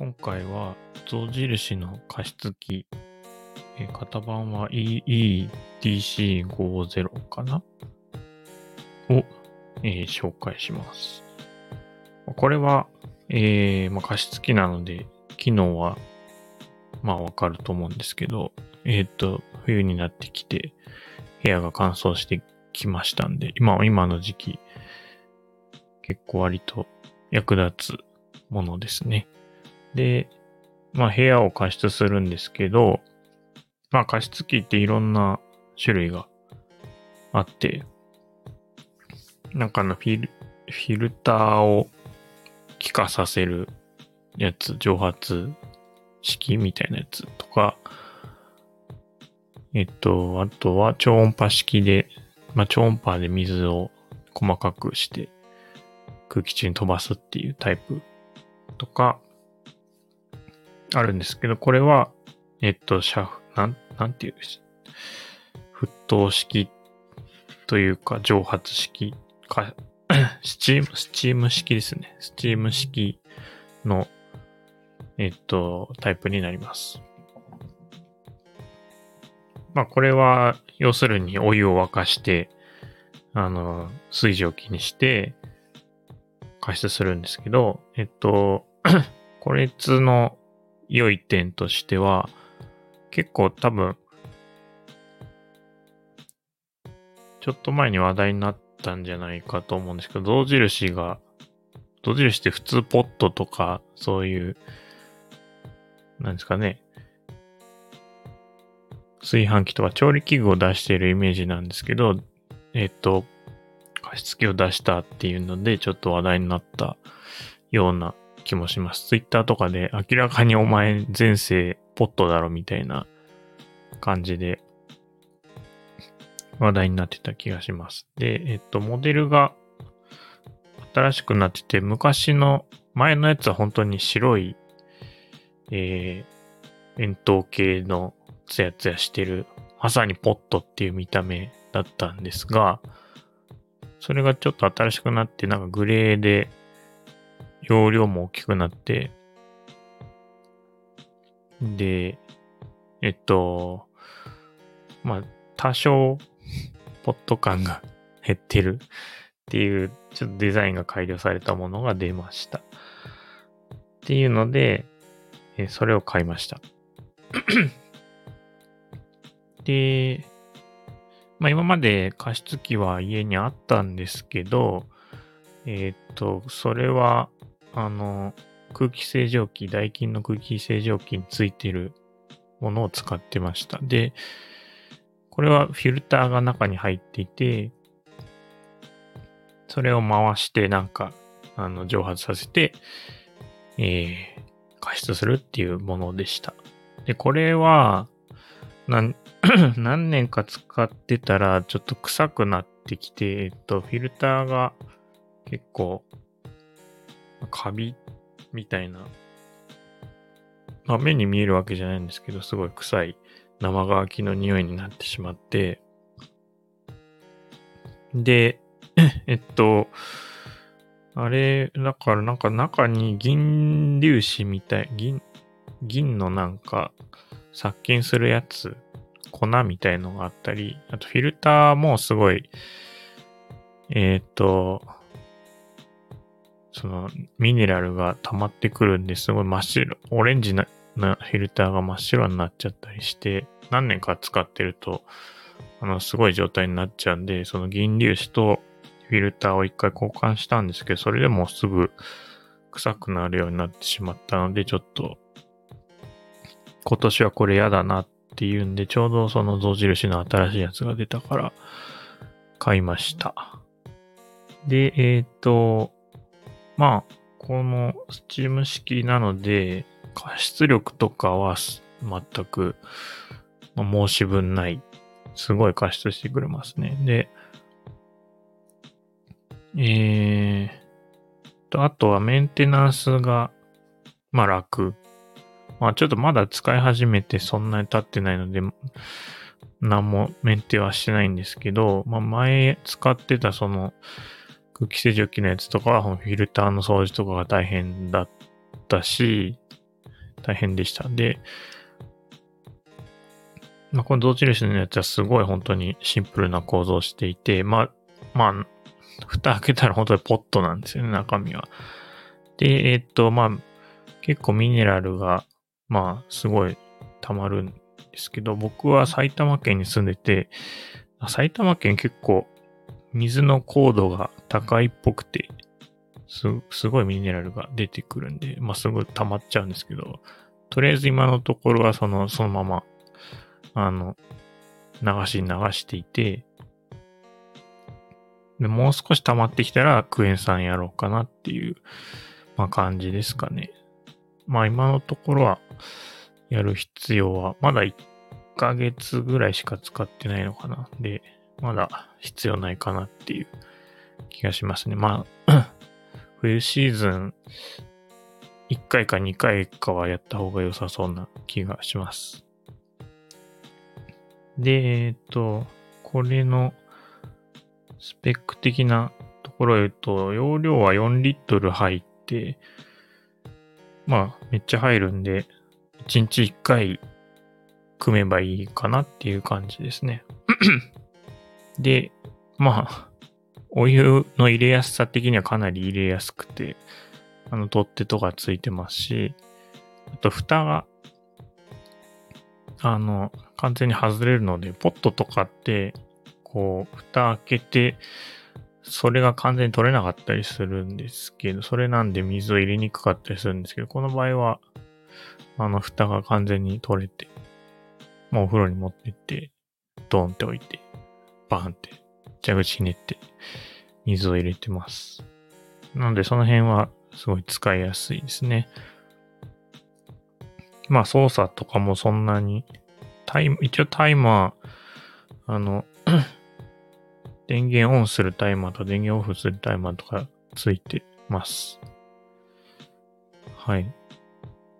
今回は象印の加湿器、え型番は EEDC50 かな？を、えー紹介します。これは、えーま、加湿器なので、機能は、まあわかると思うんですけど、えっ、と、冬になってきて、部屋が乾燥してきましたんで、今、今の時期、結構割と役立つものですね。で、まあ部屋を加湿するんですけど、まあ加湿器っていろんな種類があって、なんかのフィルフィルターを気化させるやつ、蒸発式みたいなやつとか、えっと、あとは超音波式で、まあ超音波で水を細かくして空気中に飛ばすっていうタイプとか、あるんですけど、これは、えっと、シャフ、なん、なんていう、沸騰式というか、蒸発式か、スチーム、スチーム式ですね。スチーム式の、えっと、タイプになります。まあ、これは、要するにお湯を沸かして、あの、水蒸気にして、加湿するんですけど、えっと、これつの良い点としては、結構多分、ちょっと前に話題になったんじゃないかと思うんですけど、象印が、象印って普通ポットとか、そういう、なんですかね、炊飯器とか調理器具を出しているイメージなんですけど、えっと、加湿器を出したっていうので、ちょっと話題になったような気もします。ツイッターとかで明らかにお前前世ポットだろみたいな感じで話題になってた気がします。で、えっと、モデルが新しくなってて、昔の前のやつは本当に白い、えー、円筒形のツヤツヤしてる、まさにポットっていう見た目だったんですが、それがちょっと新しくなって、なんかグレーで、容量も大きくなって、で、えっと、まあ、多少、ポット感が減ってるっていう、ちょっとデザインが改良されたものが出ました。っていうので、えそれを買いました。で、まあ今まで加湿器は家にあったんですけど、えっ、と、それは、あの、空気清浄機、ダイキンの空気清浄機についてるものを使ってました。で、これはフィルターが中に入っていて、それを回してなんか、あの、蒸発させて、えー、加湿するっていうものでした。で、これは、なん、何年か使ってたらちょっと臭くなってきて、えっと、フィルターが結構、カビみたいな、まあ、目に見えるわけじゃないんですけど、すごい臭い生乾きの匂いになってしまって、で、えっと、あれ、だからなんか中に銀粒子みたい、銀、銀のなんか殺菌するやつ、粉みたいのがあったり、あとフィルターもすごい、えっ、と、そのミネラルが溜まってくるんですごい真っ白、オレンジななフィルターが真っ白になっちゃったりして、何年か使ってると、あの、すごい状態になっちゃうんで、その銀粒子とフィルターを一回交換したんですけど、それでもすぐ臭くなるようになってしまったので、ちょっと、今年はこれ嫌だなっていうんで、ちょうどその象印の新しいやつが出たから、買いました。で、えっ、と、まあ、このスチーム式なので、加湿力とかは全く、申し分ない。すごい加湿してくれますね。で、えーと、あとはメンテナンスが、まあ楽。まあちょっとまだ使い始めてそんなに経ってないので、何もメンテはしてないんですけど、まあ前使ってたその空気清浄機のやつとかはフィルターの掃除とかが大変だったし、大変でした。で、まあ、この同印のやつはすごい本当にシンプルな構造をしていて、まあ、まあ、蓋開けたら本当にポットなんですよね、中身は。で、えっと、まあ、結構ミネラルが、まあ、すごい溜まるんですけど、僕は埼玉県に住んでて、埼玉県結構水の高度が高いっぽくて、す、すごいミネラルが出てくるんで、まあ、すぐ溜まっちゃうんですけど、とりあえず今のところはその、そのまま、あの、流し流していて、で、もう少し溜まってきたらクエン酸やろうかなっていう、まあ感じですかね。まあ今のところはやる必要は、まだ1ヶ月ぐらいしか使ってないのかな。で、まだ必要ないかなっていう気がしますね。まあ、冬シーズン1回か2回かはやった方が良さそうな気がします。で、えっと、これのスペック的なところを言うと、容量は4リットル入って、まあ、めっちゃ入るんで、1日1回組めばいいかなっていう感じですね。で、まあ、お湯の入れやすさ的にはかなり入れやすくて、あの、取っ手とかついてますし、あと、蓋が、あの、完全に外れるので、ポットとかって、こう、蓋開けて、それが完全に取れなかったりするんですけど、それなんで水を入れにくかったりするんですけど、この場合は、あの、蓋が完全に取れて、もうお風呂に持ってって、ドーンって置いて、バーンって、蛇口ひねって、水を入れてます。なので、その辺はすごい使いやすいですね。まあ、操作とかもそんなに、タイ一応タイマー、あの、電源オンするタイマーと電源オフするタイマーとかついてます。はい。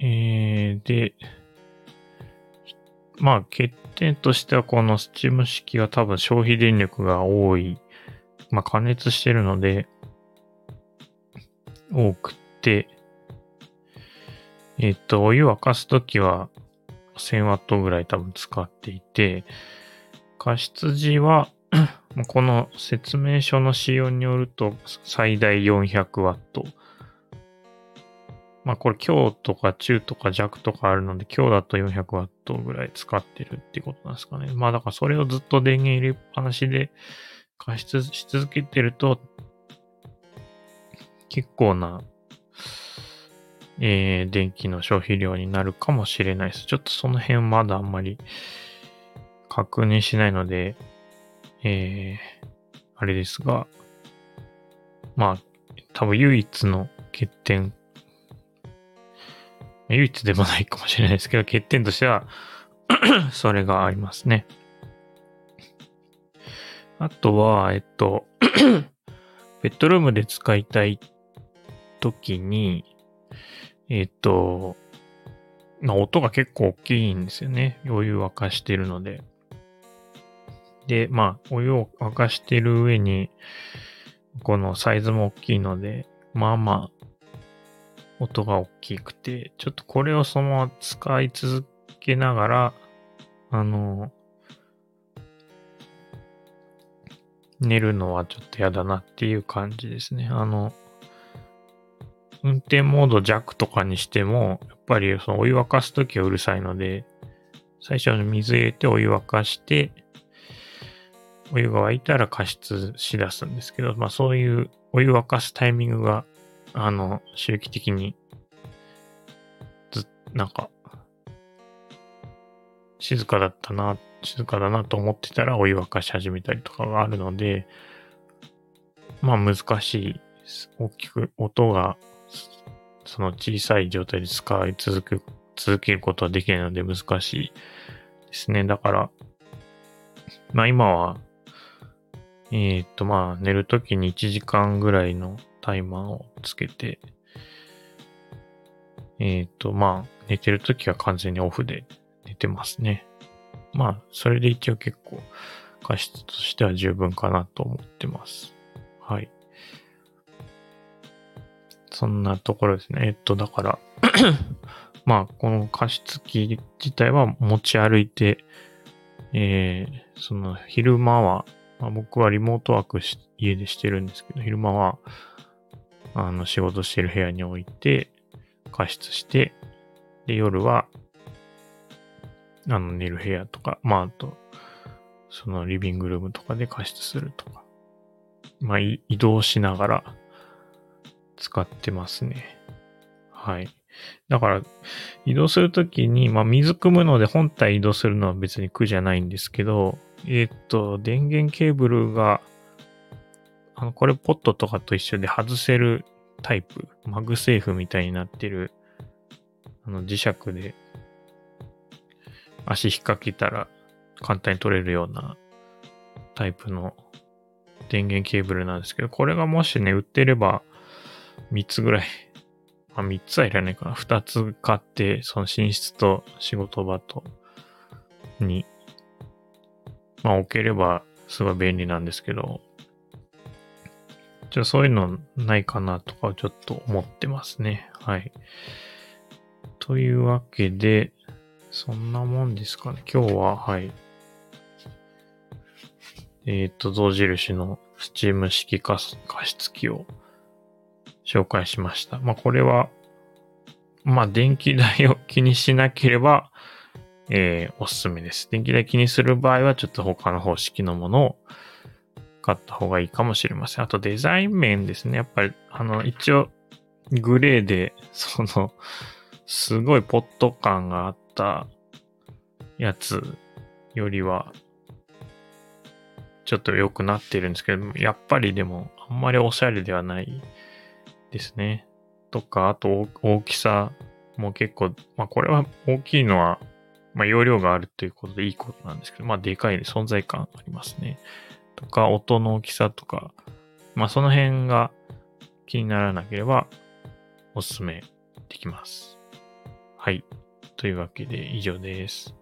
えー、で、まあ欠点としてはこのスチーム式は多分消費電力が多い。まあ加熱してるので、多くて、えっ、と、お湯沸かすときは1000ワットぐらい多分使っていて、加湿時はこの説明書の仕様によると最大400ワット。まあこれ強とか中とか弱とかあるので強だと400ワットぐらい使ってるってことなんですかね。まあだからそれをずっと電源入れっぱなしで加湿し続けてると結構な、えー、電気の消費量になるかもしれないです。ちょっとその辺まだあんまり確認しないので、えー、あれですが、まあ、多分唯一の欠点、唯一でもないかもしれないですけど、欠点としては それがありますね。あとは、えっと ベッドルームで使いたい時に、えっと、まあ、音が結構大きいんですよね。余裕沸かしてるので。で、まあ、お湯を沸かしてる上に、このサイズも大きいので、まあまあ、音が大きくて、ちょっとこれをそのまま使い続けながら、あの、寝るのはちょっと嫌だなっていう感じですね。あの、運転モード弱とかにしても、やっぱりそのお湯沸かすときはうるさいので、最初に水入れてお湯沸かして、お湯が沸いたら加湿しだすんですけど、まあそういうお湯沸かすタイミングが、あの、周期的に、ず、なんか、静かだったな、静かだなと思ってたらお湯沸かし始めたりとかがあるので、まあ難しい大きく、音が、その小さい状態で使い続け、続けることはできないので難しいですね。だから、まあ今はえっ、と、まあ、寝るときに1時間ぐらいのタイマーをつけて、えっ、と、まあ、寝てるときは完全にオフで寝てますね。まあ、それで一応結構、加湿としては十分かなと思ってます。はい。そんなところですね。えっと、だから まあ、この加湿器自体は持ち歩いて、えー、その昼間は、まあ、僕はリモートワークし家でしてるんですけど、昼間は、あの、仕事してる部屋に置いて、加湿して、で、夜は、あの、寝る部屋とか、まあ、あと、そのリビングルームとかで加湿するとか、まあ、移動しながら使ってますね。はい。だから、移動するときに、まあ、水汲むので本体移動するのは別に苦じゃないんですけど、えー、っと、電源ケーブルが、あの、これポットとかと一緒で外せるタイプ、マグセーフみたいになってる、あの、磁石で足引っ掛けたら簡単に取れるようなタイプの電源ケーブルなんですけど、これがもしね、売ってれば3つぐらい、まあ3つはいらないかな。2つ買って、その寝室と仕事場とに、まあ置ければすごい便利なんですけど、じゃあそういうのないかなとかちょっと思ってますね。はい。というわけで、そんなもんですかね。今日は、はい。えっ、ー、と、象印のスチーム式加湿器を紹介しました。まあ、これは、まあ、電気代を気にしなければ、えー、おすすめです。電気代気にする場合は、ちょっと他の方式のものを買った方がいいかもしれません。あと、デザイン面ですね。やっぱり、あの、一応、グレーで、その、すごいポット感があったやつよりは、ちょっと良くなってるんですけど、やっぱりでも、あんまりおしゃれではないですね。とか、あと大きさも結構、まあこれは大きいのは、まあ容量があるということでいいことなんですけど、まあでかい存在感ありますね。とか、音の大きさとか、まあその辺が気にならなければおすすめできます。はい。というわけで以上です。